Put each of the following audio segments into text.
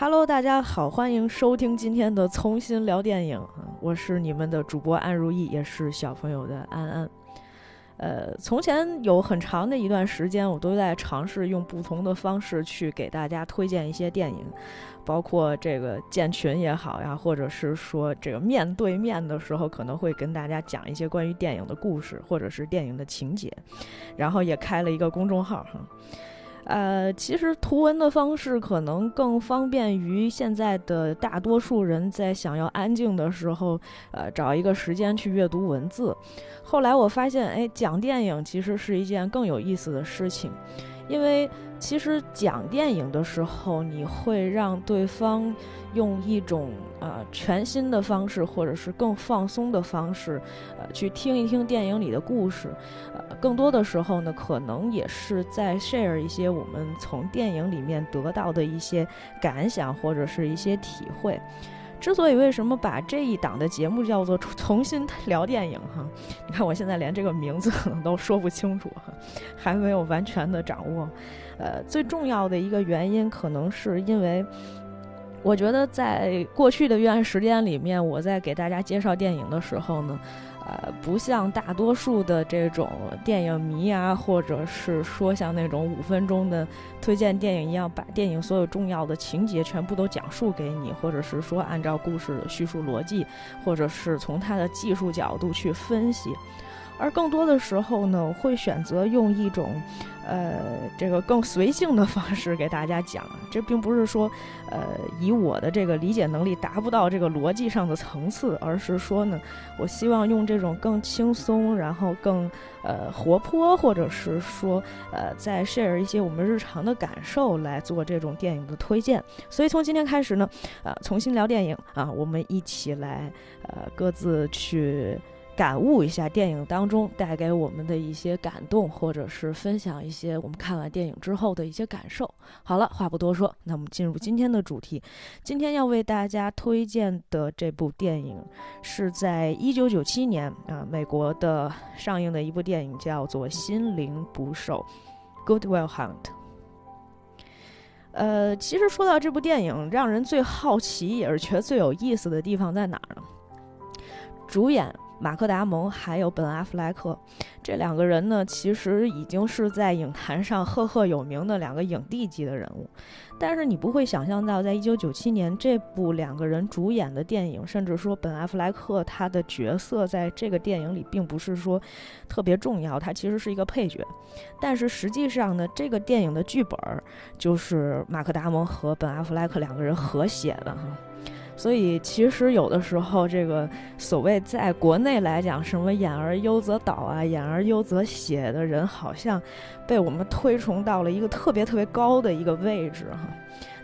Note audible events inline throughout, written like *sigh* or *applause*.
Hello，大家好，欢迎收听今天的《重新聊电影》我是你们的主播安如意，也是小朋友的安安。呃，从前有很长的一段时间，我都在尝试用不同的方式去给大家推荐一些电影，包括这个建群也好呀，或者是说这个面对面的时候，可能会跟大家讲一些关于电影的故事，或者是电影的情节，然后也开了一个公众号哈。呃，其实图文的方式可能更方便于现在的大多数人在想要安静的时候，呃，找一个时间去阅读文字。后来我发现，哎，讲电影其实是一件更有意思的事情，因为。其实讲电影的时候，你会让对方用一种啊全新的方式，或者是更放松的方式，呃，去听一听电影里的故事。呃，更多的时候呢，可能也是在 share 一些我们从电影里面得到的一些感想，或者是一些体会。之所以为什么把这一档的节目叫做 *laughs* 重新聊电影哈，你看我现在连这个名字可能都说不清楚，还没有完全的掌握。呃，最重要的一个原因，可能是因为，我觉得在过去的一段时间里面，我在给大家介绍电影的时候呢，不像大多数的这种电影迷啊，或者是说像那种五分钟的推荐电影一样，把电影所有重要的情节全部都讲述给你，或者是说按照故事的叙述逻辑，或者是从它的技术角度去分析。而更多的时候呢，我会选择用一种，呃，这个更随性的方式给大家讲。这并不是说，呃，以我的这个理解能力达不到这个逻辑上的层次，而是说呢，我希望用这种更轻松，然后更呃活泼，或者是说，呃，再 share 一些我们日常的感受来做这种电影的推荐。所以从今天开始呢，呃，重新聊电影啊，我们一起来，呃，各自去。感悟一下电影当中带给我们的一些感动，或者是分享一些我们看完电影之后的一些感受。好了，话不多说，那我们进入今天的主题。今天要为大家推荐的这部电影是在一九九七年啊，美国的上映的一部电影，叫做《心灵捕手》（Good Will Hunt）。呃，其实说到这部电影，让人最好奇也是觉得最有意思的地方在哪儿呢？主演。马克·达蒙还有本·阿弗莱克，这两个人呢，其实已经是在影坛上赫赫有名的两个影帝级的人物。但是你不会想象到，在一九九七年这部两个人主演的电影，甚至说本·阿弗莱克他的角色在这个电影里并不是说特别重要，他其实是一个配角。但是实际上呢，这个电影的剧本就是马克·达蒙和本·阿弗莱克两个人合写的哈。所以，其实有的时候，这个所谓在国内来讲，什么“演而优则导”啊，“演而优则写”的人，好像被我们推崇到了一个特别特别高的一个位置，哈。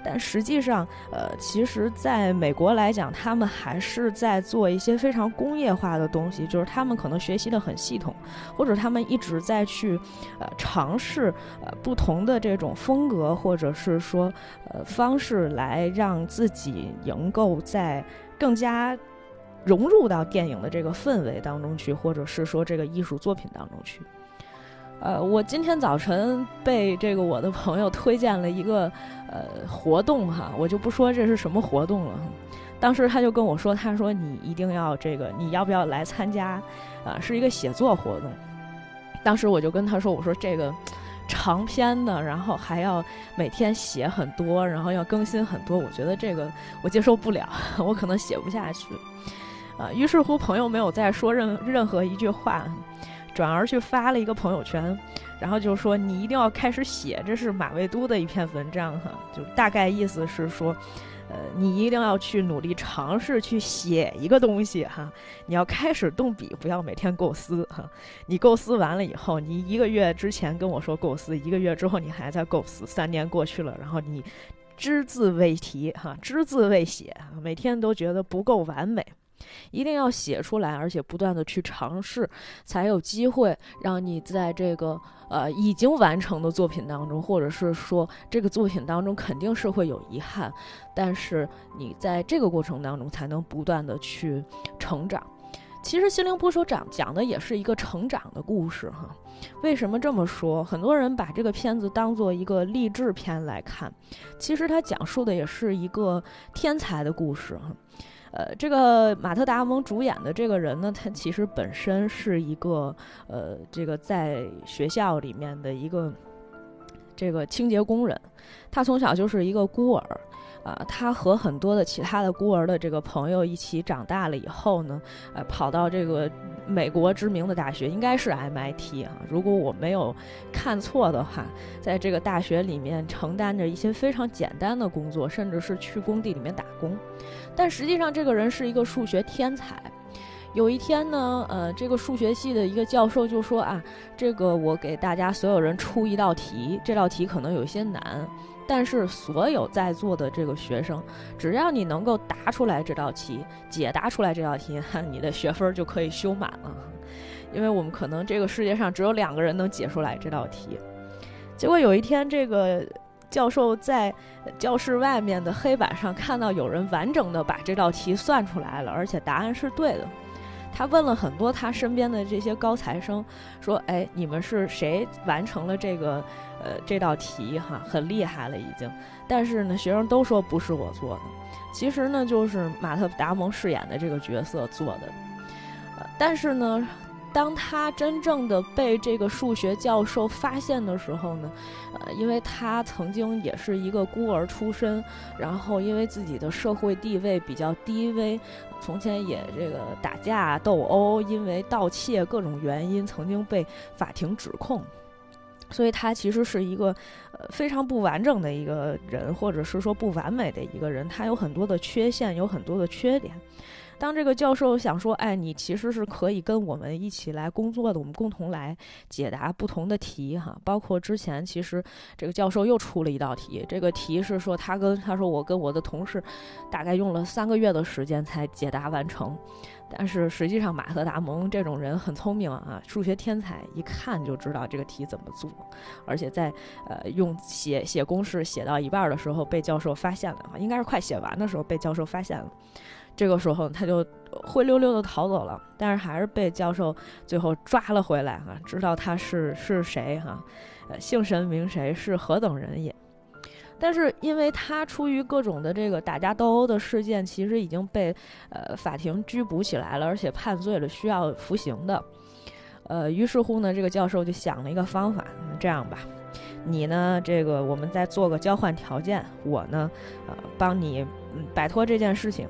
但实际上，呃，其实在美国来讲，他们还是在做一些非常工业化的东西，就是他们可能学习的很系统，或者他们一直在去，呃，尝试呃不同的这种风格，或者是说呃方式来让自己能够在更加融入到电影的这个氛围当中去，或者是说这个艺术作品当中去。呃，我今天早晨被这个我的朋友推荐了一个呃活动哈，我就不说这是什么活动了。当时他就跟我说，他说你一定要这个，你要不要来参加？啊，是一个写作活动。当时我就跟他说，我说这个长篇的，然后还要每天写很多，然后要更新很多，我觉得这个我接受不了，*laughs* 我可能写不下去。啊，于是乎朋友没有再说任任何一句话。转而去发了一个朋友圈，然后就说你一定要开始写，这是马未都的一篇文章哈，就大概意思是说，呃，你一定要去努力尝试去写一个东西哈，你要开始动笔，不要每天构思哈，你构思完了以后，你一个月之前跟我说构思，一个月之后你还在构思，三年过去了，然后你只字未提哈，只字未写，每天都觉得不够完美。一定要写出来，而且不断的去尝试，才有机会让你在这个呃已经完成的作品当中，或者是说这个作品当中肯定是会有遗憾，但是你在这个过程当中才能不断的去成长。其实《心灵捕手》讲讲的也是一个成长的故事哈。为什么这么说？很多人把这个片子当做一个励志片来看，其实它讲述的也是一个天才的故事哈。呃，这个马特·达蒙主演的这个人呢，他其实本身是一个呃，这个在学校里面的一个这个清洁工人，他从小就是一个孤儿。啊，他和很多的其他的孤儿的这个朋友一起长大了以后呢，呃，跑到这个美国知名的大学，应该是 MIT 啊，如果我没有看错的话，在这个大学里面承担着一些非常简单的工作，甚至是去工地里面打工。但实际上，这个人是一个数学天才。有一天呢，呃，这个数学系的一个教授就说啊，这个我给大家所有人出一道题，这道题可能有些难。但是所有在座的这个学生，只要你能够答出来这道题，解答出来这道题，你的学分就可以修满了。因为我们可能这个世界上只有两个人能解出来这道题。结果有一天，这个教授在教室外面的黑板上看到有人完整的把这道题算出来了，而且答案是对的。他问了很多他身边的这些高材生，说：“哎，你们是谁完成了这个呃这道题？哈，很厉害了已经。”但是呢，学生都说不是我做的。其实呢，就是马特·达蒙饰演的这个角色做的。呃，但是呢。当他真正的被这个数学教授发现的时候呢，呃，因为他曾经也是一个孤儿出身，然后因为自己的社会地位比较低微，从前也这个打架斗殴，因为盗窃各种原因曾经被法庭指控，所以他其实是一个呃非常不完整的一个人，或者是说不完美的一个人，他有很多的缺陷，有很多的缺点。当这个教授想说：“哎，你其实是可以跟我们一起来工作的，我们共同来解答不同的题，哈。包括之前，其实这个教授又出了一道题，这个题是说他跟他说我跟我的同事大概用了三个月的时间才解答完成。但是实际上，马特·达蒙这种人很聪明啊，数学天才，一看就知道这个题怎么做，而且在呃用写写公式写到一半的时候被教授发现了，应该是快写完的时候被教授发现了。”这个时候他就灰溜溜的逃走了，但是还是被教授最后抓了回来哈，知道他是是谁哈，呃，姓神名谁是何等人也。但是因为他出于各种的这个打架斗殴的事件，其实已经被呃法庭拘捕起来了，而且判罪了，需要服刑的。呃，于是乎呢，这个教授就想了一个方法，这样吧，你呢，这个我们再做个交换条件，我呢，呃，帮你摆脱这件事情。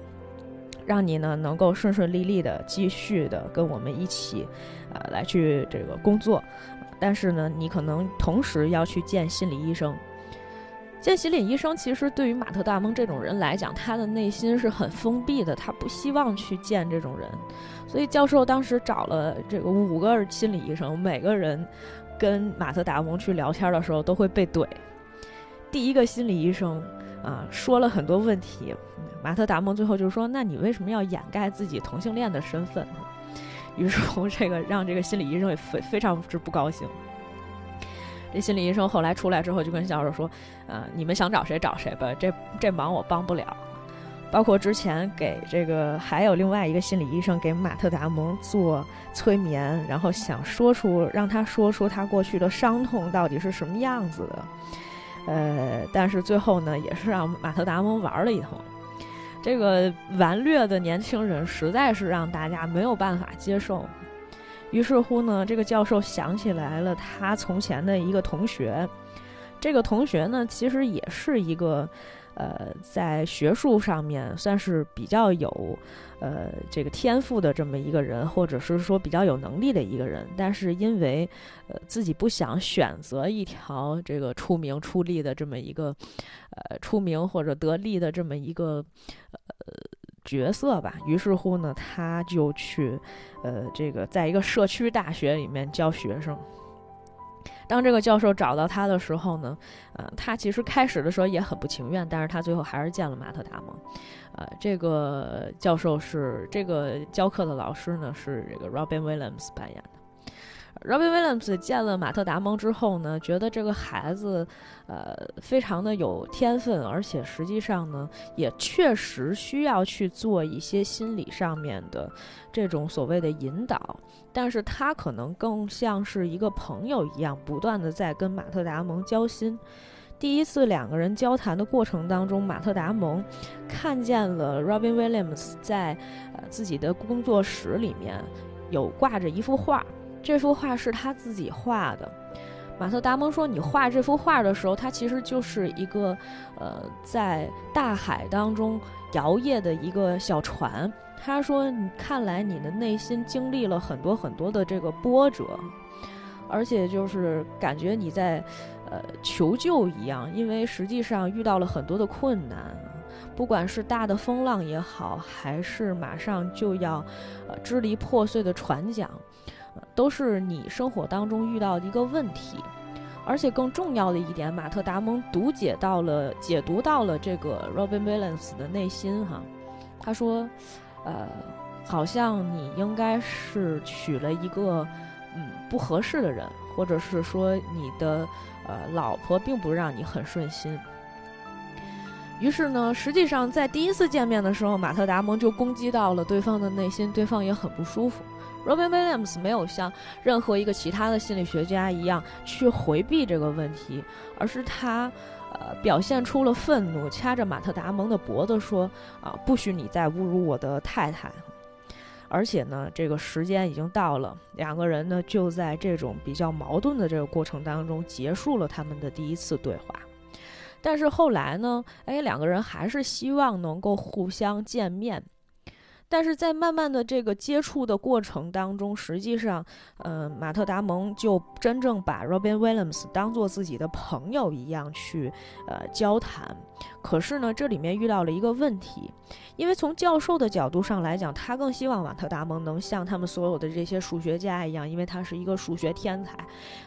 让你呢能够顺顺利利的继续的跟我们一起，呃，来去这个工作，但是呢，你可能同时要去见心理医生。见心理医生，其实对于马特·达蒙这种人来讲，他的内心是很封闭的，他不希望去见这种人。所以教授当时找了这个五个心理医生，每个人跟马特·达蒙去聊天的时候都会被怼。第一个心理医生。啊，说了很多问题，马特·达蒙最后就说：“那你为什么要掩盖自己同性恋的身份？”于是乎，这个让这个心理医生也非非常之不高兴。这心理医生后来出来之后，就跟教授说：“呃，你们想找谁找谁吧，这这忙我帮不了。”包括之前给这个还有另外一个心理医生给马特·达蒙做催眠，然后想说出让他说出他过去的伤痛到底是什么样子的。呃，但是最后呢，也是让马特·达蒙玩了一通。这个顽劣的年轻人实在是让大家没有办法接受。于是乎呢，这个教授想起来了他从前的一个同学。这个同学呢，其实也是一个。呃，在学术上面算是比较有，呃，这个天赋的这么一个人，或者是说比较有能力的一个人，但是因为，呃，自己不想选择一条这个出名出力的这么一个，呃，出名或者得利的这么一个，呃，角色吧，于是乎呢，他就去，呃，这个在一个社区大学里面教学生。当这个教授找到他的时候呢，呃，他其实开始的时候也很不情愿，但是他最后还是见了马特·达蒙。呃，这个教授是这个教课的老师呢，是这个 Robin Williams 扮演的。Robin Williams 见了马特·达蒙之后呢，觉得这个孩子，呃，非常的有天分，而且实际上呢，也确实需要去做一些心理上面的这种所谓的引导。但是他可能更像是一个朋友一样，不断的在跟马特·达蒙交心。第一次两个人交谈的过程当中，马特·达蒙看见了 Robin Williams 在呃自己的工作室里面有挂着一幅画。这幅画是他自己画的。马特·达蒙说：“你画这幅画的时候，它其实就是一个，呃，在大海当中摇曳的一个小船。”他说：“你看来你的内心经历了很多很多的这个波折，而且就是感觉你在，呃，求救一样。因为实际上遇到了很多的困难，不管是大的风浪也好，还是马上就要，呃，支离破碎的船桨。”都是你生活当中遇到的一个问题，而且更重要的一点，马特·达蒙读解到了、解读到了这个 Robin Williams 的内心哈。他说：“呃，好像你应该是娶了一个嗯不合适的人，或者是说你的呃老婆并不让你很顺心。”于是呢，实际上在第一次见面的时候，马特·达蒙就攻击到了对方的内心，对方也很不舒服。Robin Williams 没有像任何一个其他的心理学家一样去回避这个问题，而是他，呃，表现出了愤怒，掐着马特·达蒙的脖子说：“啊，不许你再侮辱我的太太！”而且呢，这个时间已经到了，两个人呢就在这种比较矛盾的这个过程当中结束了他们的第一次对话。但是后来呢，哎，两个人还是希望能够互相见面。但是在慢慢的这个接触的过程当中，实际上，嗯，马特·达蒙就真正把 Robin Williams 当做自己的朋友一样去，呃，交谈。可是呢，这里面遇到了一个问题。因为从教授的角度上来讲，他更希望马特·达蒙能像他们所有的这些数学家一样，因为他是一个数学天才，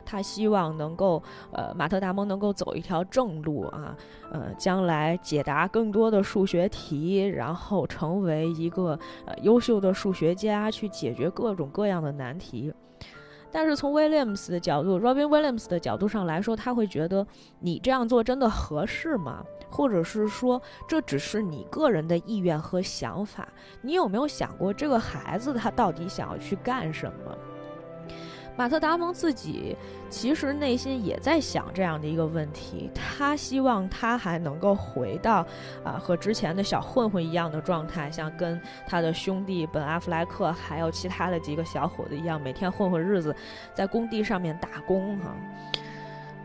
他希望能够，呃，马特·达蒙能够走一条正路啊，呃，将来解答更多的数学题，然后成为一个呃优秀的数学家，去解决各种各样的难题。但是从 Williams 的角度，Robin Williams 的角度上来说，他会觉得你这样做真的合适吗？或者是说，这只是你个人的意愿和想法？你有没有想过，这个孩子他到底想要去干什么？马特·达蒙自己其实内心也在想这样的一个问题，他希望他还能够回到啊和之前的小混混一样的状态，像跟他的兄弟本·阿弗莱克还有其他的几个小伙子一样，每天混混日子，在工地上面打工哈。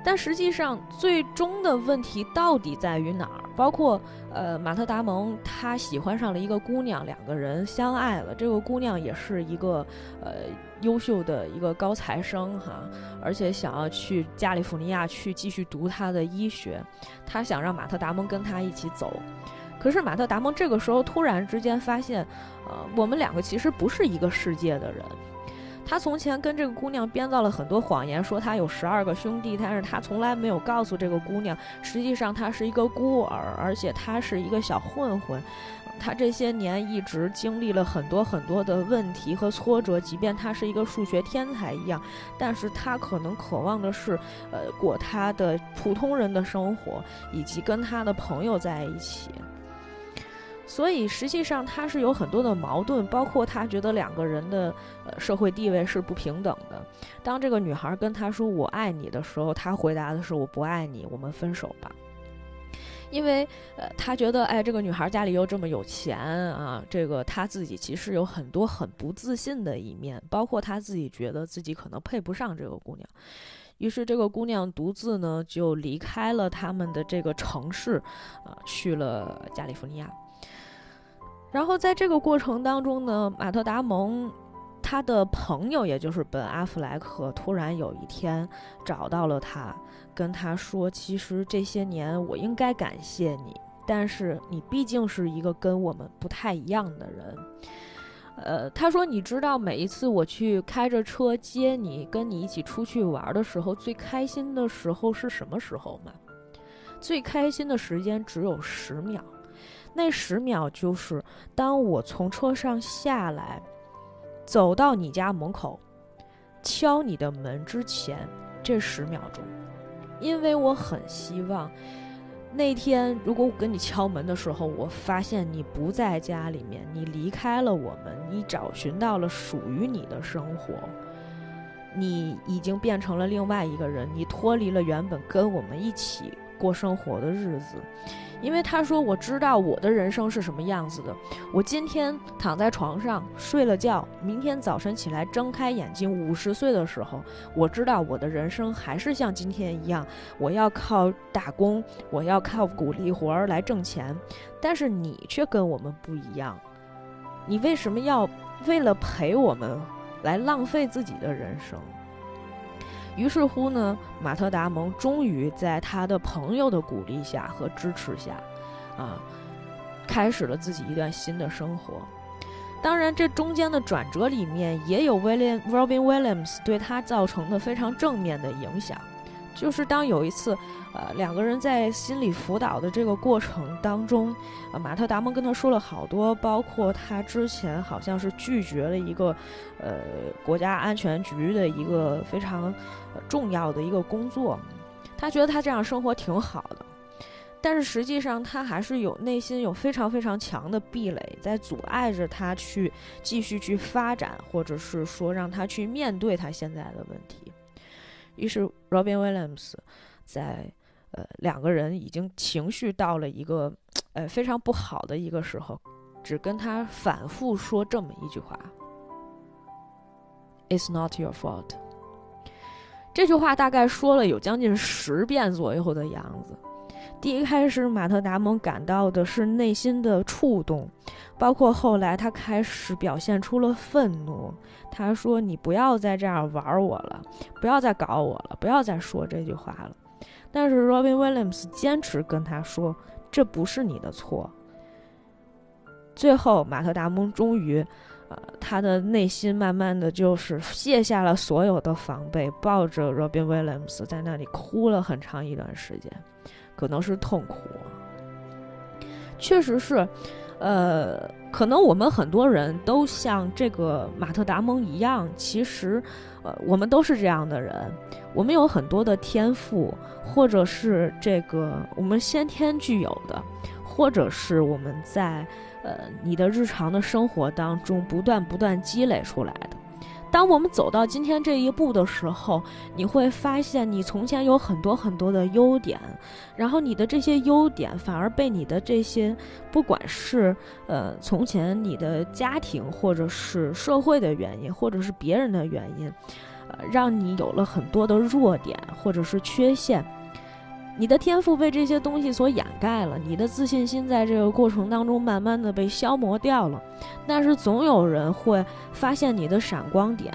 但实际上，最终的问题到底在于哪儿？包括，呃，马特·达蒙他喜欢上了一个姑娘，两个人相爱了。这个姑娘也是一个，呃，优秀的一个高材生哈，而且想要去加利福尼亚去继续读他的医学。他想让马特·达蒙跟他一起走，可是马特·达蒙这个时候突然之间发现，呃，我们两个其实不是一个世界的人。他从前跟这个姑娘编造了很多谎言，说他有十二个兄弟，但是他从来没有告诉这个姑娘，实际上他是一个孤儿，而且他是一个小混混。他这些年一直经历了很多很多的问题和挫折，即便他是一个数学天才一样，但是他可能渴望的是，呃，过他的普通人的生活，以及跟他的朋友在一起。所以实际上他是有很多的矛盾，包括他觉得两个人的呃社会地位是不平等的。当这个女孩跟他说“我爱你”的时候，他回答的是“我不爱你，我们分手吧”。因为呃他觉得哎这个女孩家里又这么有钱啊，这个他自己其实有很多很不自信的一面，包括他自己觉得自己可能配不上这个姑娘。于是这个姑娘独自呢就离开了他们的这个城市，啊去了加利福尼亚。然后在这个过程当中呢，马特·达蒙他的朋友，也就是本·阿弗莱克，突然有一天找到了他，跟他说：“其实这些年我应该感谢你，但是你毕竟是一个跟我们不太一样的人。”呃，他说：“你知道每一次我去开着车接你，跟你一起出去玩的时候，最开心的时候是什么时候吗？最开心的时间只有十秒。”那十秒就是当我从车上下来，走到你家门口，敲你的门之前这十秒钟，因为我很希望那天如果我跟你敲门的时候，我发现你不在家里面，你离开了我们，你找寻到了属于你的生活，你已经变成了另外一个人，你脱离了原本跟我们一起过生活的日子。因为他说：“我知道我的人生是什么样子的。我今天躺在床上睡了觉，明天早晨起来睁开眼睛，五十岁的时候，我知道我的人生还是像今天一样，我要靠打工，我要靠苦力活儿来挣钱。但是你却跟我们不一样，你为什么要为了陪我们来浪费自己的人生？”于是乎呢，马特·达蒙终于在他的朋友的鼓励下和支持下，啊，开始了自己一段新的生活。当然，这中间的转折里面也有 William Robin Williams 对他造成的非常正面的影响。就是当有一次，呃，两个人在心理辅导的这个过程当中，呃，马特·达蒙跟他说了好多，包括他之前好像是拒绝了一个，呃，国家安全局的一个非常重要的一个工作，他觉得他这样生活挺好的，但是实际上他还是有内心有非常非常强的壁垒在阻碍着他去继续去发展，或者是说让他去面对他现在的问题。于是，Robin Williams 在呃两个人已经情绪到了一个呃非常不好的一个时候，只跟他反复说这么一句话：“It's not your fault。”这句话大概说了有将近十遍左右的样子。第一开始，马特·达蒙感到的是内心的触动，包括后来他开始表现出了愤怒。他说：“你不要再这样玩我了，不要再搞我了，不要再说这句话了。”但是 Robin Williams 坚持跟他说：“这不是你的错。”最后，马特·达蒙终于，呃，他的内心慢慢的就是卸下了所有的防备，抱着 Robin Williams 在那里哭了很长一段时间。可能是痛苦，确实是，呃，可能我们很多人都像这个马特·达蒙一样，其实，呃，我们都是这样的人，我们有很多的天赋，或者是这个我们先天具有的，或者是我们在呃你的日常的生活当中不断不断积累出来的。当我们走到今天这一步的时候，你会发现你从前有很多很多的优点，然后你的这些优点反而被你的这些，不管是呃从前你的家庭，或者是社会的原因，或者是别人的原因，呃，让你有了很多的弱点或者是缺陷。你的天赋被这些东西所掩盖了，你的自信心在这个过程当中慢慢的被消磨掉了。但是总有人会发现你的闪光点，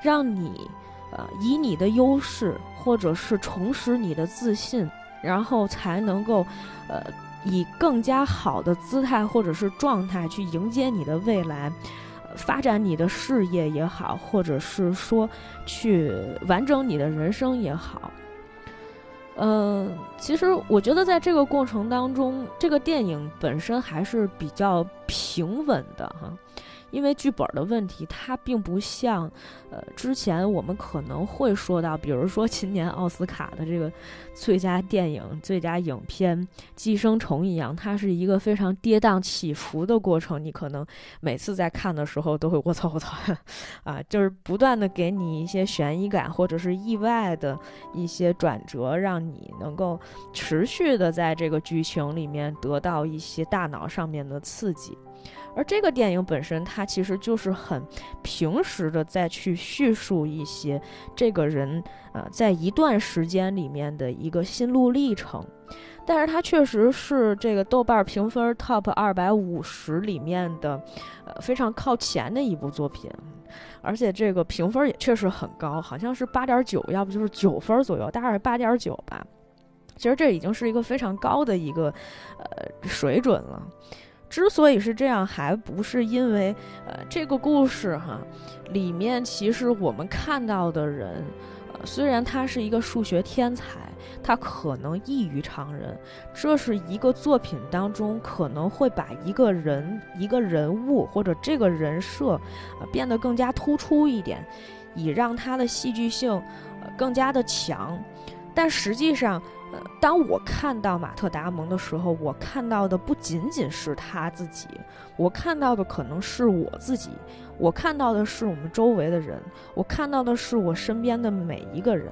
让你，呃，以你的优势或者是重拾你的自信，然后才能够，呃，以更加好的姿态或者是状态去迎接你的未来，发展你的事业也好，或者是说去完整你的人生也好。嗯，其实我觉得在这个过程当中，这个电影本身还是比较平稳的哈。因为剧本的问题，它并不像，呃，之前我们可能会说到，比如说 *laughs* 今年奥斯卡的这个最佳电影、最佳影片《寄生虫》一样，它是一个非常跌宕起伏的过程。你可能每次在看的时候都会 *laughs* 我操我操，啊，就是不断的给你一些悬疑感或者是意外的一些转折，让你能够持续的在这个剧情里面得到一些大脑上面的刺激。而这个电影本身，它其实就是很平实的，再去叙述一些这个人啊，在一段时间里面的一个心路历程。但是它确实是这个豆瓣评分 Top 二百五十里面的，呃，非常靠前的一部作品，而且这个评分也确实很高，好像是八点九，要不就是九分左右，大概是八点九吧。其实这已经是一个非常高的一个呃水准了。之所以是这样，还不是因为，呃，这个故事哈，里面其实我们看到的人，呃，虽然他是一个数学天才，他可能异于常人，这是一个作品当中可能会把一个人、一个人物或者这个人设，啊，变得更加突出一点。以让他的戏剧性呃更加的强。但实际上，呃，当我看到马特·达蒙的时候，我看到的不仅仅是他自己，我看到的可能是我自己，我看到的是我们周围的人，我看到的是我身边的每一个人。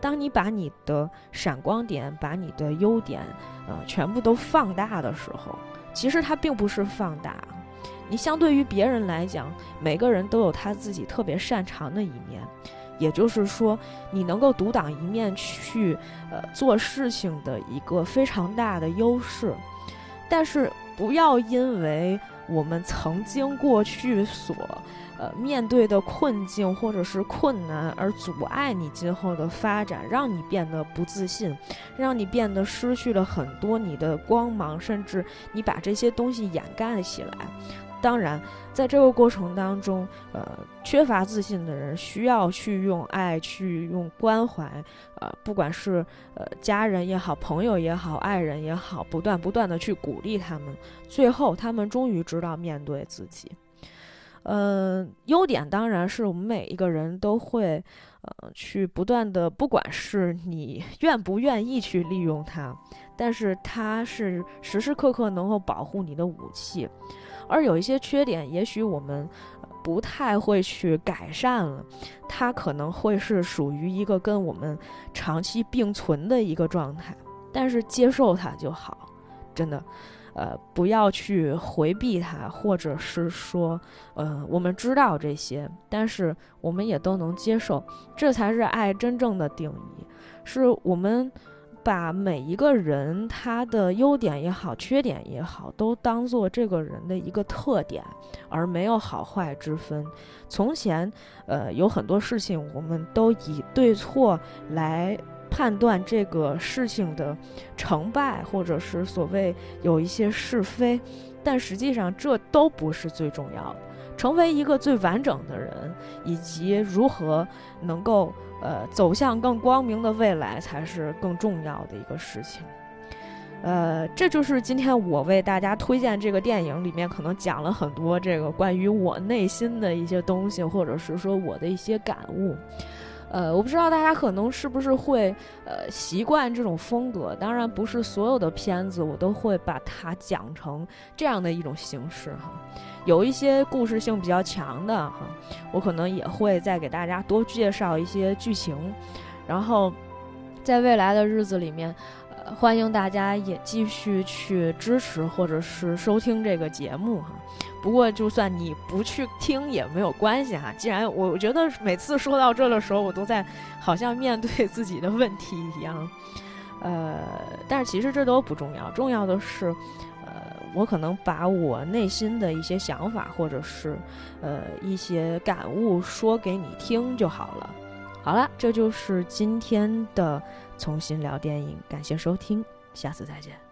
当你把你的闪光点、把你的优点，呃，全部都放大的时候，其实它并不是放大。你相对于别人来讲，每个人都有他自己特别擅长的一面。也就是说，你能够独当一面去，呃，做事情的一个非常大的优势。但是，不要因为我们曾经过去所，呃，面对的困境或者是困难而阻碍你今后的发展，让你变得不自信，让你变得失去了很多你的光芒，甚至你把这些东西掩盖起来。当然，在这个过程当中，呃，缺乏自信的人需要去用爱，去用关怀，呃，不管是呃家人也好，朋友也好，爱人也好，不断不断的去鼓励他们，最后他们终于知道面对自己。嗯，优点当然是我们每一个人都会，呃，去不断的，不管是你愿不愿意去利用它，但是它是时时刻刻能够保护你的武器。而有一些缺点，也许我们不太会去改善了，它可能会是属于一个跟我们长期并存的一个状态。但是接受它就好，真的，呃，不要去回避它，或者是说，呃，我们知道这些，但是我们也都能接受，这才是爱真正的定义，是我们。把每一个人他的优点也好，缺点也好，都当做这个人的一个特点，而没有好坏之分。从前，呃，有很多事情我们都以对错来判断这个事情的成败，或者是所谓有一些是非，但实际上这都不是最重要的。成为一个最完整的人，以及如何能够呃走向更光明的未来，才是更重要的一个事情。呃，这就是今天我为大家推荐这个电影里面可能讲了很多这个关于我内心的一些东西，或者是说我的一些感悟。呃，我不知道大家可能是不是会呃习惯这种风格。当然，不是所有的片子我都会把它讲成这样的一种形式哈。有一些故事性比较强的哈，我可能也会再给大家多介绍一些剧情，然后在未来的日子里面，呃，欢迎大家也继续去支持或者是收听这个节目哈。不过就算你不去听也没有关系哈，既然我觉得每次说到这的时候，我都在好像面对自己的问题一样，呃，但是其实这都不重要，重要的是。呃我可能把我内心的一些想法，或者是，呃，一些感悟说给你听就好了。好了，这就是今天的重新聊电影，感谢收听，下次再见。